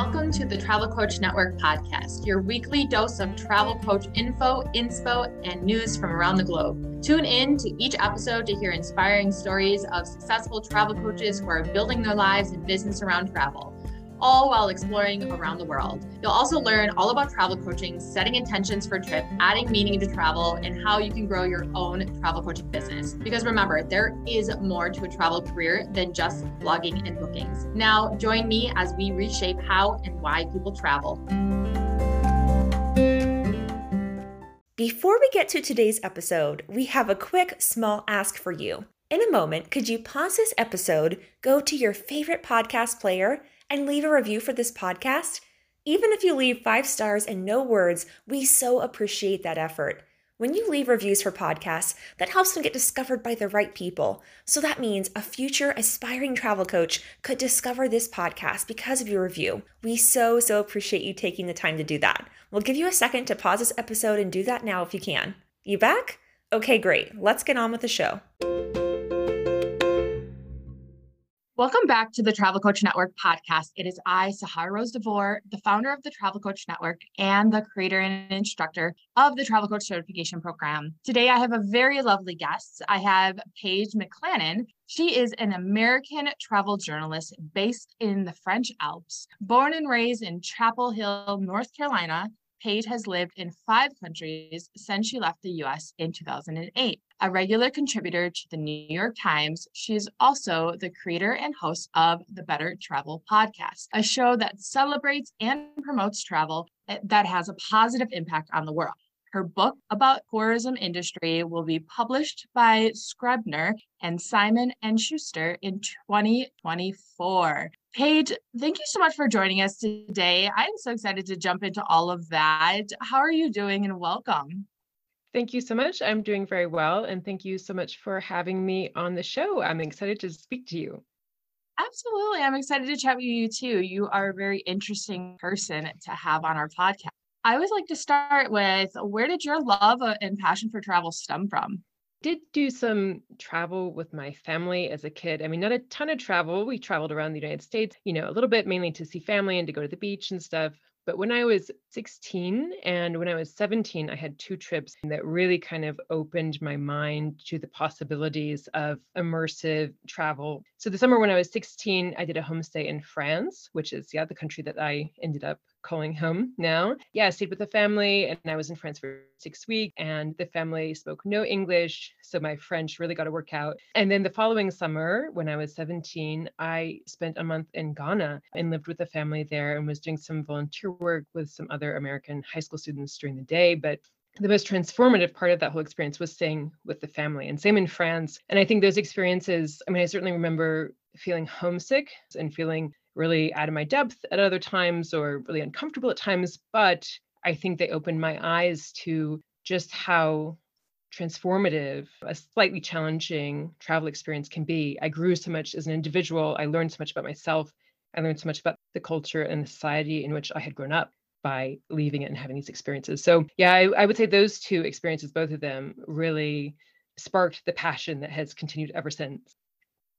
Welcome to the Travel Coach Network podcast, your weekly dose of travel coach info, inspo, and news from around the globe. Tune in to each episode to hear inspiring stories of successful travel coaches who are building their lives and business around travel all while exploring around the world. You'll also learn all about travel coaching, setting intentions for a trip, adding meaning to travel, and how you can grow your own travel coaching business. Because remember, there is more to a travel career than just blogging and bookings. Now, join me as we reshape how and why people travel. Before we get to today's episode, we have a quick small ask for you. In a moment, could you pause this episode, go to your favorite podcast player, and leave a review for this podcast? Even if you leave five stars and no words, we so appreciate that effort. When you leave reviews for podcasts, that helps them get discovered by the right people. So that means a future aspiring travel coach could discover this podcast because of your review. We so, so appreciate you taking the time to do that. We'll give you a second to pause this episode and do that now if you can. You back? Okay, great. Let's get on with the show. Welcome back to the Travel Coach Network podcast. It is I, Sahara Rose DeVore, the founder of the Travel Coach Network and the creator and instructor of the Travel Coach Certification Program. Today, I have a very lovely guest. I have Paige McClanahan. She is an American travel journalist based in the French Alps. Born and raised in Chapel Hill, North Carolina, Paige has lived in five countries since she left the US in 2008. A regular contributor to the New York Times, she is also the creator and host of the Better Travel Podcast, a show that celebrates and promotes travel eh, that has a positive impact on the world. Her book about tourism industry will be published by Scribner and Simon and Schuster in 2024. Paige, thank you so much for joining us today. I'm so excited to jump into all of that. How are you doing and welcome? Thank you so much. I'm doing very well. And thank you so much for having me on the show. I'm excited to speak to you. Absolutely. I'm excited to chat with you too. You are a very interesting person to have on our podcast. I always like to start with where did your love and passion for travel stem from? Did do some travel with my family as a kid. I mean, not a ton of travel. We traveled around the United States, you know, a little bit mainly to see family and to go to the beach and stuff. But when I was 16 and when I was 17, I had two trips that really kind of opened my mind to the possibilities of immersive travel. So the summer when I was 16, I did a homestay in France, which is, yeah, the country that I ended up calling home now. Yeah, I stayed with the family and I was in France for six weeks and the family spoke no English. So my French really got to work out. And then the following summer, when I was 17, I spent a month in Ghana and lived with the family there and was doing some volunteer work with some other American high school students during the day. But the most transformative part of that whole experience was staying with the family and same in France. And I think those experiences, I mean, I certainly remember feeling homesick and feeling really out of my depth at other times or really uncomfortable at times. But I think they opened my eyes to just how transformative a slightly challenging travel experience can be. I grew so much as an individual. I learned so much about myself. I learned so much about the culture and the society in which I had grown up by leaving it and having these experiences. So, yeah, I, I would say those two experiences, both of them, really sparked the passion that has continued ever since.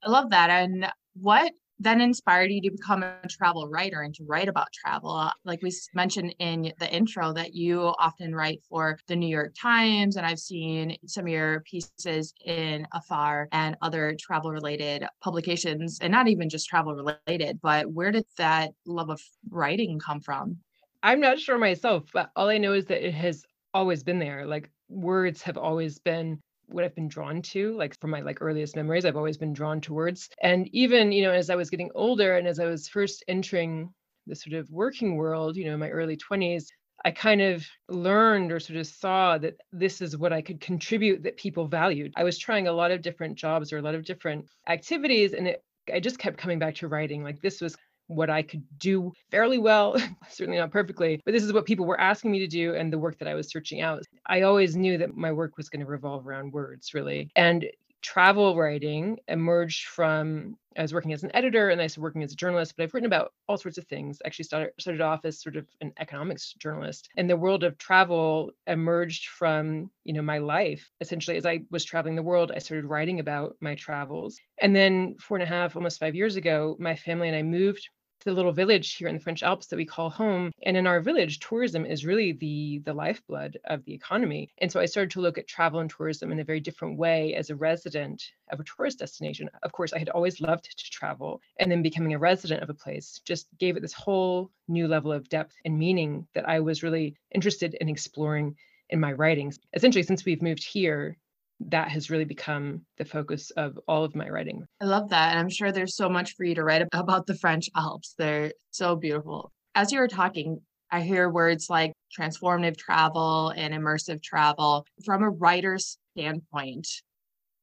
I love that. And what then inspired you to become a travel writer and to write about travel. Uh, like we mentioned in the intro, that you often write for the New York Times, and I've seen some of your pieces in Afar and other travel related publications, and not even just travel related, but where did that love of writing come from? I'm not sure myself, but all I know is that it has always been there. Like words have always been what I've been drawn to, like from my like earliest memories, I've always been drawn towards. And even, you know, as I was getting older and as I was first entering the sort of working world, you know, in my early 20s, I kind of learned or sort of saw that this is what I could contribute that people valued. I was trying a lot of different jobs or a lot of different activities and it I just kept coming back to writing. Like this was what I could do fairly well, certainly not perfectly, but this is what people were asking me to do and the work that I was searching out. I always knew that my work was going to revolve around words, really. And travel writing emerged from I was working as an editor and I started working as a journalist, but I've written about all sorts of things. Actually started started off as sort of an economics journalist. And the world of travel emerged from, you know, my life. Essentially, as I was traveling the world, I started writing about my travels. And then four and a half, almost five years ago, my family and I moved the little village here in the French Alps that we call home. And in our village, tourism is really the the lifeblood of the economy. And so I started to look at travel and tourism in a very different way as a resident of a tourist destination. Of course, I had always loved to travel, and then becoming a resident of a place just gave it this whole new level of depth and meaning that I was really interested in exploring in my writings. Essentially, since we've moved here, that has really become the focus of all of my writing. I love that. And I'm sure there's so much for you to write about the French Alps. They're so beautiful. As you were talking, I hear words like transformative travel and immersive travel. From a writer's standpoint,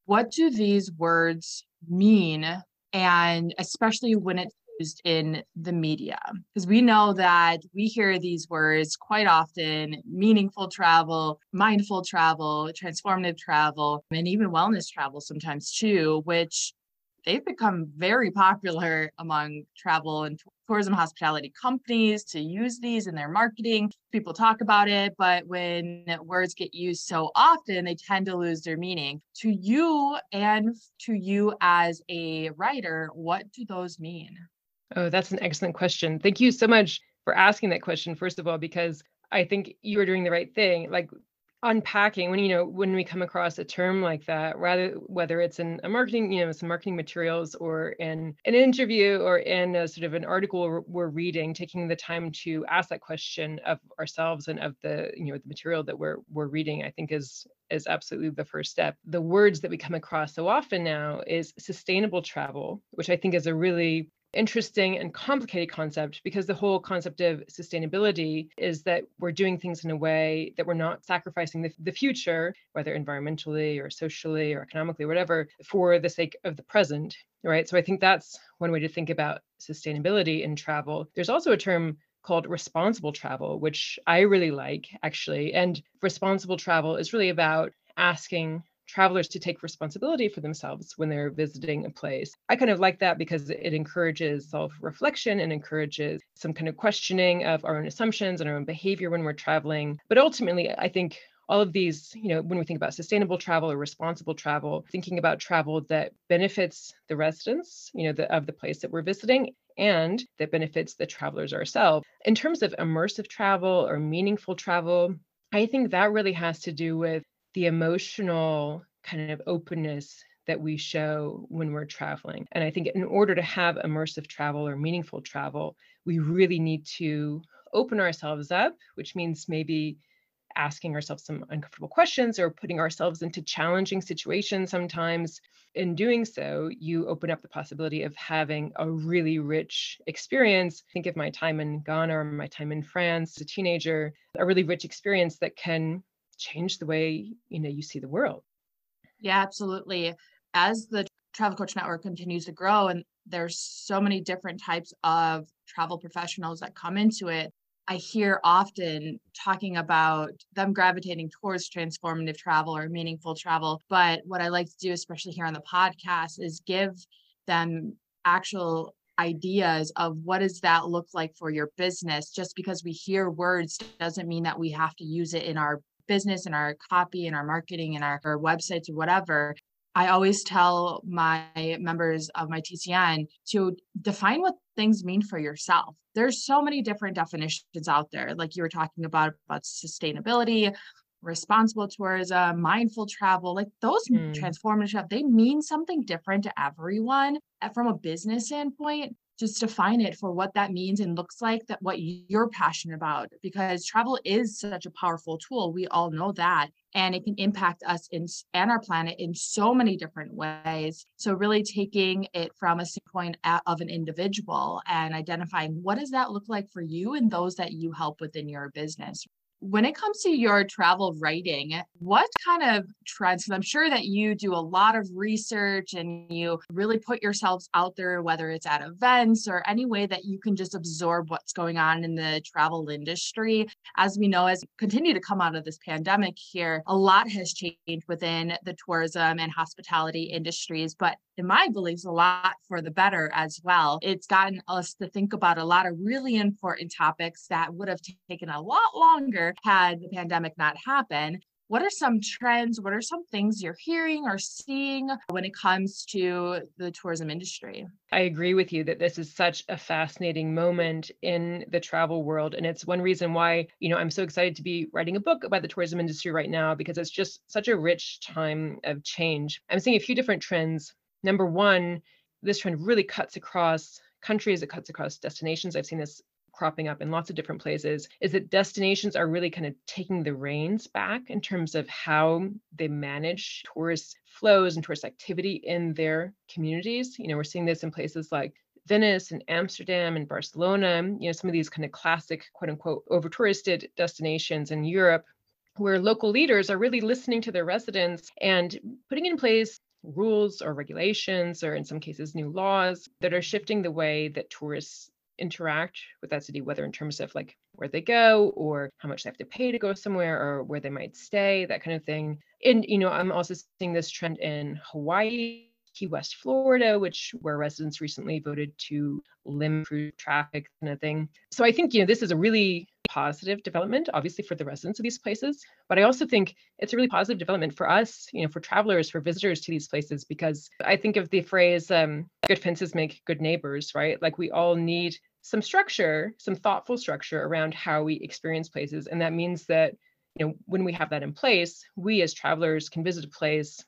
what do these words mean? And especially when it's used in the media because we know that we hear these words quite often meaningful travel, mindful travel, transformative travel, and even wellness travel sometimes too, which they've become very popular among travel and tourism hospitality companies to use these in their marketing. People talk about it, but when words get used so often, they tend to lose their meaning. To you and to you as a writer, what do those mean? Oh, that's an excellent question. Thank you so much for asking that question, first of all, because I think you are doing the right thing. Like unpacking when you know when we come across a term like that rather whether it's in a marketing you know some marketing materials or in an interview or in a sort of an article we're reading taking the time to ask that question of ourselves and of the you know the material that we're we're reading i think is is absolutely the first step the words that we come across so often now is sustainable travel which i think is a really interesting and complicated concept because the whole concept of sustainability is that we're doing things in a way that we're not sacrificing the, the future, whether environmentally or socially or economically, whatever, for the sake of the present, right? So I think that's one way to think about sustainability in travel. There's also a term called responsible travel, which I really like actually. And responsible travel is really about asking travelers to take responsibility for themselves when they're visiting a place. I kind of like that because it encourages self reflection and encourages some kind of questioning of our own assumptions and our own behavior when we're traveling. But ultimately, I think all of these, you know, when we think about sustainable travel or responsible travel, thinking about travel that benefits the residents, you know, the, of the place that we're visiting and that benefits the travelers ourselves. In terms of immersive travel or meaningful travel, I think that really has to do with the emotional kind of openness that we show when we're traveling. And I think in order to have immersive travel or meaningful travel, we really need to open ourselves up, which means maybe asking ourselves some uncomfortable questions or putting ourselves into challenging situations sometimes. In doing so, you open up the possibility of having a really rich experience. Think of my time in Ghana or my time in France as a teenager, a really rich experience that can change the way you know you see the world. Yeah absolutely. As the travel coach network continues to grow and there's so many different types of travel professionals that come into it i hear often talking about them gravitating towards transformative travel or meaningful travel. But what i like to do especially here on the podcast is give them actual ideas of what does that look like for your business. Just because we hear words doesn't mean that we have to use it in our business and our copy and our marketing and our, our websites or whatever, I always tell my members of my TCN to define what things mean for yourself. There's so many different definitions out there, like you were talking about about sustainability, responsible tourism, mindful travel, like those mm. transformative, they mean something different to everyone. From a business standpoint, just define it for what that means and looks like that what you're passionate about because travel is such a powerful tool we all know that and it can impact us in, and our planet in so many different ways. So really taking it from a standpoint of an individual and identifying what does that look like for you and those that you help within your business when it comes to your travel writing, what kind of trends? Because I'm sure that you do a lot of research and you really put yourselves out there, whether it's at events or any way that you can just absorb what's going on in the travel industry. As we know, as we continue to come out of this pandemic here, a lot has changed within the tourism and hospitality industries. But in my beliefs, a lot for the better as well. It's gotten us to think about a lot of really important topics that would have taken a lot longer had the pandemic not happened. What are some trends? What are some things you're hearing or seeing when it comes to the tourism industry? I agree with you that this is such a fascinating moment in the travel world. And it's one reason why, you know, I'm so excited to be writing a book about the tourism industry right now because it's just such a rich time of change. I'm seeing a few different trends. Number one, this trend really cuts across countries, it cuts across destinations. I've seen this cropping up in lots of different places is that destinations are really kind of taking the reins back in terms of how they manage tourist flows and tourist activity in their communities. You know, we're seeing this in places like Venice and Amsterdam and Barcelona, you know, some of these kind of classic, quote unquote, over touristed destinations in Europe, where local leaders are really listening to their residents and putting in place rules or regulations, or in some cases, new laws that are shifting the way that tourists interact with that city, whether in terms of like where they go or how much they have to pay to go somewhere or where they might stay, that kind of thing. And, you know, I'm also seeing this trend in Hawaii. Key West, Florida, which where residents recently voted to limit through traffic kind of thing. So I think you know this is a really positive development, obviously for the residents of these places, but I also think it's a really positive development for us, you know, for travelers, for visitors to these places, because I think of the phrase um, "good fences make good neighbors," right? Like we all need some structure, some thoughtful structure around how we experience places. And that means that, you know, when we have that in place, we as travelers can visit a place,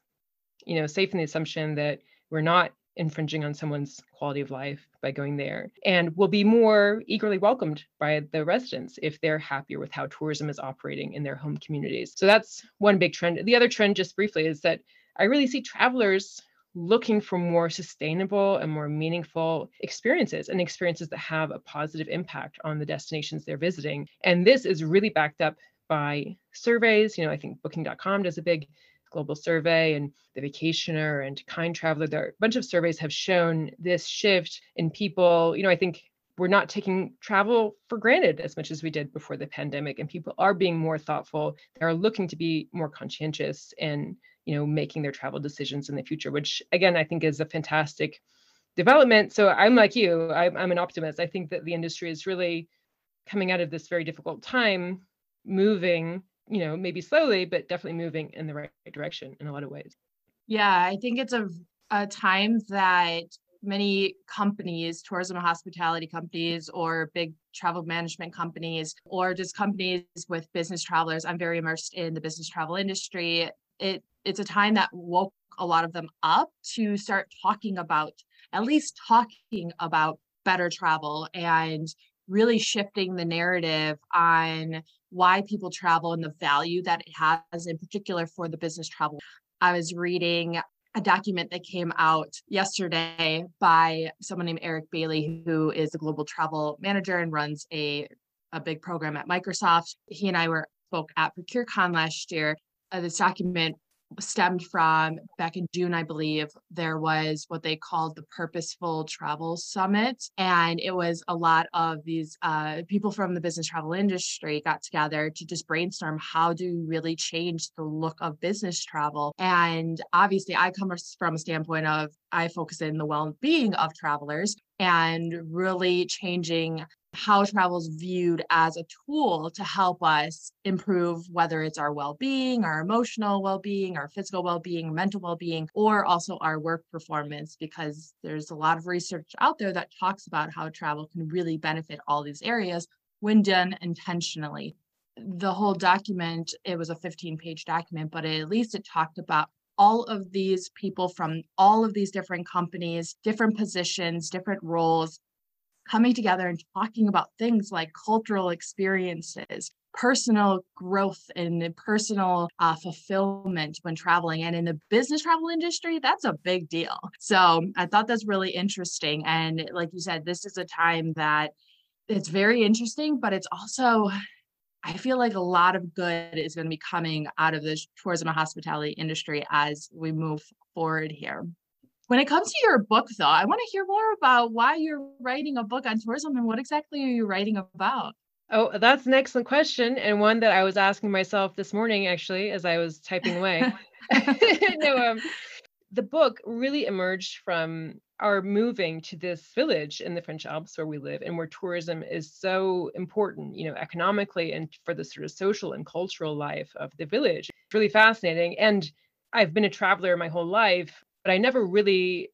you know, safe in the assumption that we're not infringing on someone's quality of life by going there and will be more eagerly welcomed by the residents if they're happier with how tourism is operating in their home communities. So that's one big trend. The other trend, just briefly, is that I really see travelers looking for more sustainable and more meaningful experiences and experiences that have a positive impact on the destinations they're visiting. And this is really backed up by surveys. You know, I think booking.com does a big global survey and the vacationer and kind traveler there are a bunch of surveys have shown this shift in people you know i think we're not taking travel for granted as much as we did before the pandemic and people are being more thoughtful they are looking to be more conscientious and you know making their travel decisions in the future which again i think is a fantastic development. So i'm like you i'm, I'm an optimist. I think that the industry is really coming out of this very difficult time moving you know maybe slowly but definitely moving in the right direction in a lot of ways yeah i think it's a, a time that many companies, tourism and hospitality companies, or big travel management companies, or just companies with business travelers. I'm very immersed in the business travel industry. It it's a time that woke a lot of them up to start talking about at least talking about better travel and really shifting the narrative on why people travel and the value that it has in particular for the business travel. I was reading a document that came out yesterday by someone named eric bailey who is a global travel manager and runs a, a big program at microsoft. He and i were spoke at procurecon last year. Uh, this document stemmed from back in June, I believe, there was what they called the Purposeful Travel Summit. And it was a lot of these uh, people from the business travel industry got together to just brainstorm how do we really change the look of business travel. And obviously, I come from a standpoint of I focus in the well being of travelers and really changing how travel is viewed as a tool to help us improve whether it's our well-being our emotional well-being our physical well-being mental well-being or also our work performance because there's a lot of research out there that talks about how travel can really benefit all these areas when done intentionally. The whole document it was a 15 page document but at least it talked about all of these people from all of these different companies, different positions, different roles, coming together and talking about things like cultural experiences, personal growth and personal uh, fulfillment when traveling. And in the business travel industry, that's a big deal. So I thought that's really interesting. And like you said, this is a time that it's very interesting, but it's also I feel like a lot of good is going to be coming out of the tourism and hospitality industry as we move forward here. When it comes to your book, though, I want to hear more about why you're writing a book on tourism and what exactly are you writing about? Oh, that's an excellent question, and one that I was asking myself this morning, actually, as I was typing away. no, um, the book really emerged from our moving to this village in the French Alps where we live and where tourism is so important, you know, economically and for the sort of social and cultural life of the village. It's really fascinating. And I've been a traveler my whole life, but I never really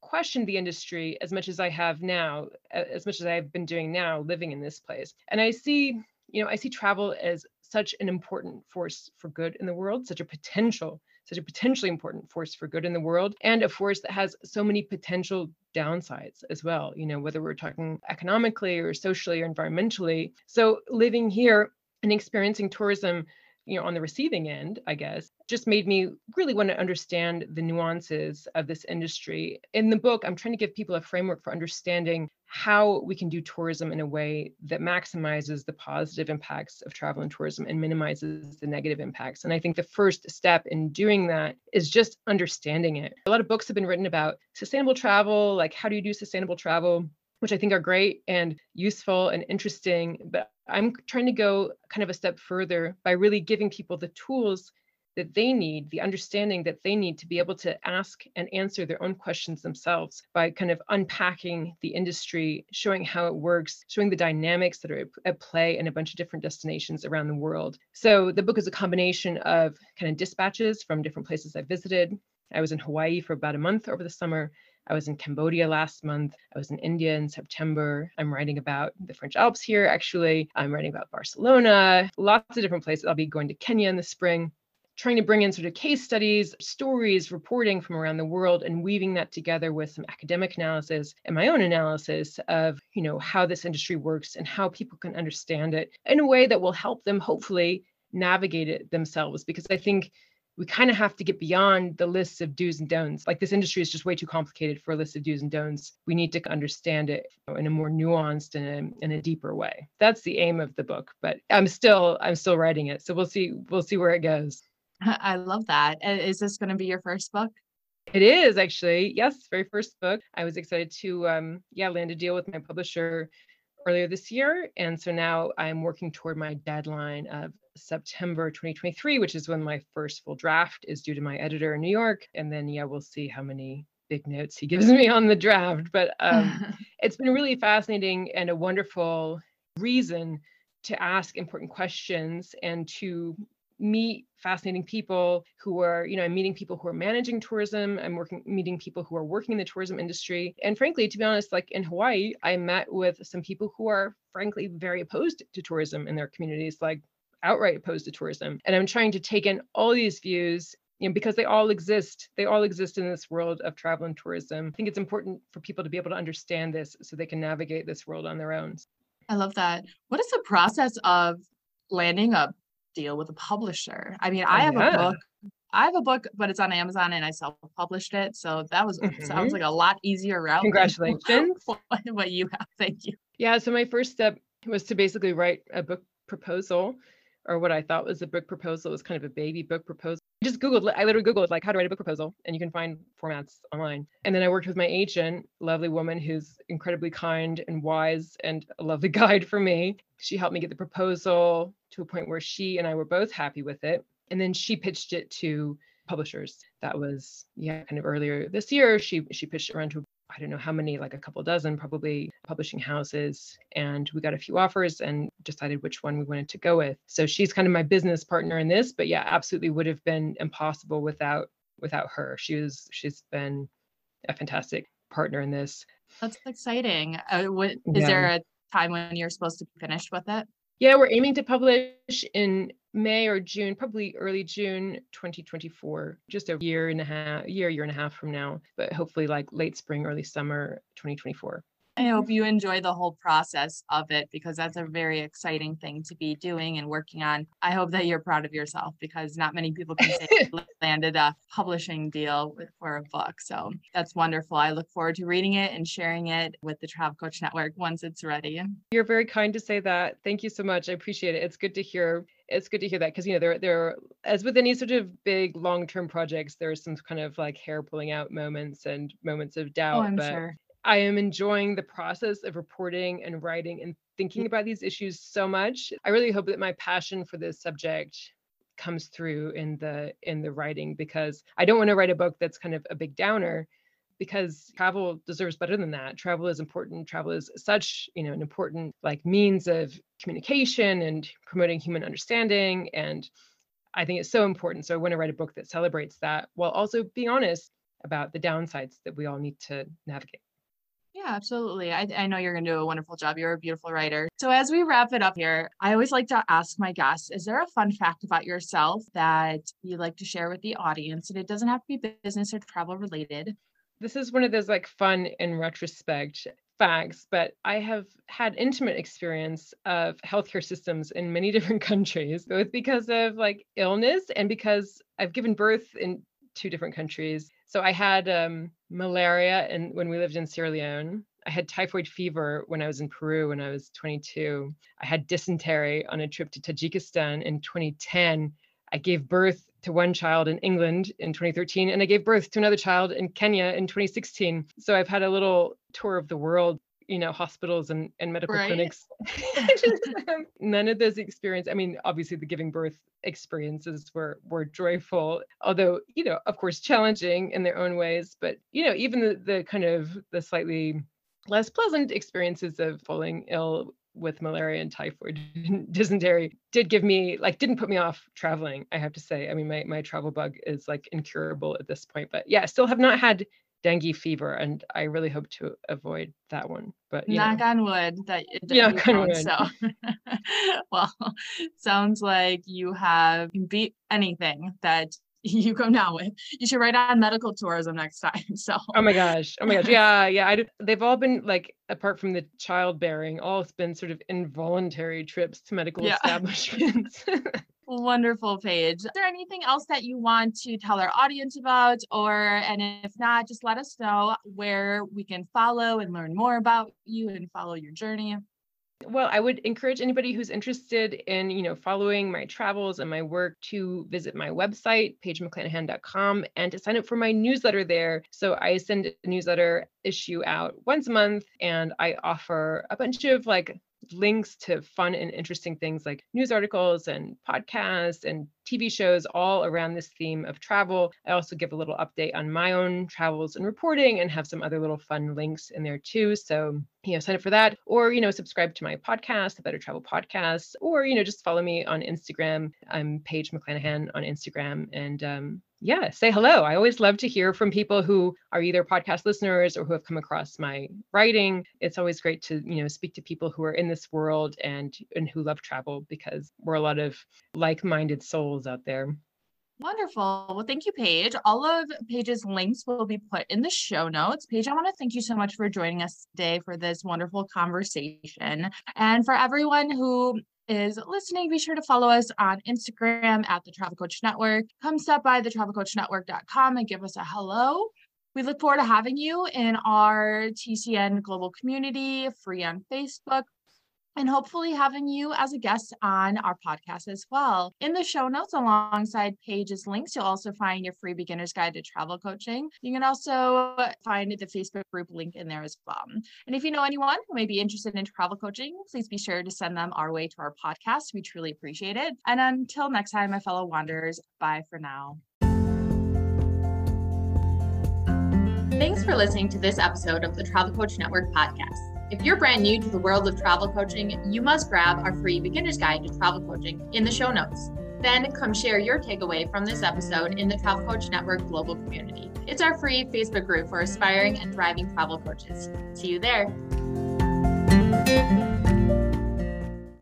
questioned the industry as much as I have now, as much as I've been doing now living in this place. And I see, you know, I see travel as such an important force for good in the world, such a potential such a potentially important force for good in the world and a force that has so many potential downsides as well you know whether we're talking economically or socially or environmentally so living here and experiencing tourism you know on the receiving end i guess just made me really want to understand the nuances of this industry. In the book i'm trying to give people a framework for understanding how we can do tourism in a way that maximizes the positive impacts of travel and tourism and minimizes the negative impacts. And i think the first step in doing that is just understanding it. A lot of books have been written about sustainable travel like how do you do sustainable travel which I think are great and useful and interesting. But I'm trying to go kind of a step further by really giving people the tools that they need, the understanding that they need to be able to ask and answer their own questions themselves by kind of unpacking the industry, showing how it works, showing the dynamics that are at play in a bunch of different destinations around the world. So the book is a combination of kind of dispatches from different places I visited. I was in Hawaii for about a month over the summer. I was in Cambodia last month. I was in India in September. I'm writing about the French Alps here, actually. I'm writing about Barcelona, lots of different places. I'll be going to Kenya in the spring trying to bring in sort of case studies, stories, reporting from around the world, and weaving that together with some academic analysis and my own analysis of, you know, how this industry works and how people can understand it in a way that will help them hopefully navigate it themselves. Because I think we kind of have to get beyond the lists of do's and don'ts. Like this industry is just way too complicated for a list of do's and don'ts. We need to understand it in a more nuanced and in a deeper way. That's the aim of the book. But I'm still I'm still writing it, so we'll see we'll see where it goes. I love that. Is this going to be your first book? It is actually yes, very first book. I was excited to um, yeah land a deal with my publisher earlier this year. And so now I'm working toward my deadline of September 2023, which is when my first full draft is due to my editor in New York. And then, yeah, we'll see how many big notes he gives me on the draft. But um, it's been really fascinating and a wonderful reason to ask important questions and to meet fascinating people who are, you know, I'm meeting people who are managing tourism. I'm working, meeting people who are working in the tourism industry. And frankly, to be honest, like in Hawaii, I met with some people who are frankly very opposed to tourism in their communities, like outright opposed to tourism. And I'm trying to take in all these views you know, because they all exist. They all exist in this world of travel and tourism. I think it's important for people to be able to understand this so they can navigate this world on their own. I love that. What is the process of landing a deal with a publisher. I mean, I oh, have yeah. a book. I have a book, but it's on Amazon and I self-published it. So that was mm-hmm. sounds like a lot easier route. Congratulations. what you have. Thank you. Yeah. So my first step was to basically write a book proposal or what I thought was a book proposal it was kind of a baby book proposal. I just Googled, I literally Googled like how to write a book proposal and you can find formats online. And then I worked with my agent, lovely woman who's incredibly kind and wise and a lovely guide for me. She helped me get the proposal to a point where she and I were both happy with it. And then she pitched it to publishers. That was yeah, kind of earlier this year. She she pitched it around to I don't know how many, like a couple dozen probably publishing houses. And we got a few offers and decided which one we wanted to go with. So she's kind of my business partner in this, but yeah, absolutely would have been impossible without without her. She was she's been a fantastic partner in this. That's exciting. Uh, what, is yeah. there a time when you're supposed to be finished with it? Yeah, we're aiming to publish in May or June, probably early June 2024, just a year and a half, year, year and a half from now, but hopefully like late spring, early summer 2024. I hope mm-hmm. you enjoy the whole process of it because that's a very exciting thing to be doing and working on. I hope that you're proud of yourself because not many people can say landed a publishing deal for a book. So that's wonderful. I look forward to reading it and sharing it with the Travel Coach Network once it's ready. You're very kind to say that. Thank you so much. I appreciate it. It's good to hear it's good to hear that because you know there there as with any sort of big long term projects there are some kind of like hair pulling out moments and moments of oh, doubt. Oh, I'm but sure. I am enjoying the process of reporting and writing and thinking mm. about these issues so much. I really hope that my passion for this subject comes through in the in the writing because I don't want to write a book that's kind of a big downer because travel deserves better than that. Travel is important. Travel is such, you know, an important like means of communication and promoting human understanding. And I think it's so important. So I want to write a book that celebrates that while also being honest about the downsides that we all need to navigate. Yeah, absolutely. I, I know you're going to do a wonderful job. You're a beautiful writer. So, as we wrap it up here, I always like to ask my guests Is there a fun fact about yourself that you'd like to share with the audience? And it doesn't have to be business or travel related. This is one of those like fun in retrospect facts, but I have had intimate experience of healthcare systems in many different countries, both because of like illness and because I've given birth in two different countries. So I had um, malaria and when we lived in Sierra Leone. I had typhoid fever when I was in Peru when I was 22. I had dysentery on a trip to Tajikistan in 2010. I gave birth to one child in England in 2013, and I gave birth to another child in Kenya in 2016. So I've had a little tour of the world you know hospitals and, and medical right. clinics none of those experience i mean obviously the giving birth experiences were were joyful although you know of course challenging in their own ways but you know even the, the kind of the slightly less pleasant experiences of falling ill with malaria and typhoid dysentery did give me like didn't put me off traveling i have to say i mean my, my travel bug is like incurable at this point but yeah still have not had dengue fever, and I really hope to avoid that one. But knock know. on wood that it yeah, wood. So, well, sounds like you have beat anything that you come down with. You should write on medical tourism next time. So. Oh my gosh! Oh my gosh! Yeah, yeah. I, they've all been like, apart from the childbearing, all it's been sort of involuntary trips to medical yeah. establishments. Wonderful Paige. Is there anything else that you want to tell our audience about? Or, and if not, just let us know where we can follow and learn more about you and follow your journey. Well, I would encourage anybody who's interested in, you know, following my travels and my work to visit my website, paigemcclanahan.com, and to sign up for my newsletter there. So I send a newsletter issue out once a month, and I offer a bunch of like links to fun and interesting things like news articles and podcasts and TV shows all around this theme of travel. I also give a little update on my own travels and reporting and have some other little fun links in there too. So, you know, sign up for that or, you know, subscribe to my podcast, the Better Travel Podcast, or, you know, just follow me on Instagram. I'm Paige McClanahan on Instagram. And um, yeah, say hello. I always love to hear from people who are either podcast listeners or who have come across my writing. It's always great to, you know, speak to people who are in this world and and who love travel because we're a lot of like-minded souls out there. Wonderful. Well, thank you, Paige. All of Paige's links will be put in the show notes. Paige, I want to thank you so much for joining us today for this wonderful conversation. And for everyone who is listening, be sure to follow us on Instagram at the Travel Coach Network. Come stop by thetravelcoachnetwork.com and give us a hello. We look forward to having you in our TCN global community, free on Facebook, and hopefully having you as a guest on our podcast as well. In the show notes, alongside Paige's links, you'll also find your free beginner's guide to travel coaching. You can also find the Facebook group link in there as well. And if you know anyone who may be interested in travel coaching, please be sure to send them our way to our podcast. We truly appreciate it. And until next time, my fellow wanderers, bye for now. Thanks for listening to this episode of the Travel Coach Network podcast. If you're brand new to the world of travel coaching, you must grab our free beginner's guide to travel coaching in the show notes. Then come share your takeaway from this episode in the Travel Coach Network global community. It's our free Facebook group for aspiring and thriving travel coaches. See you there.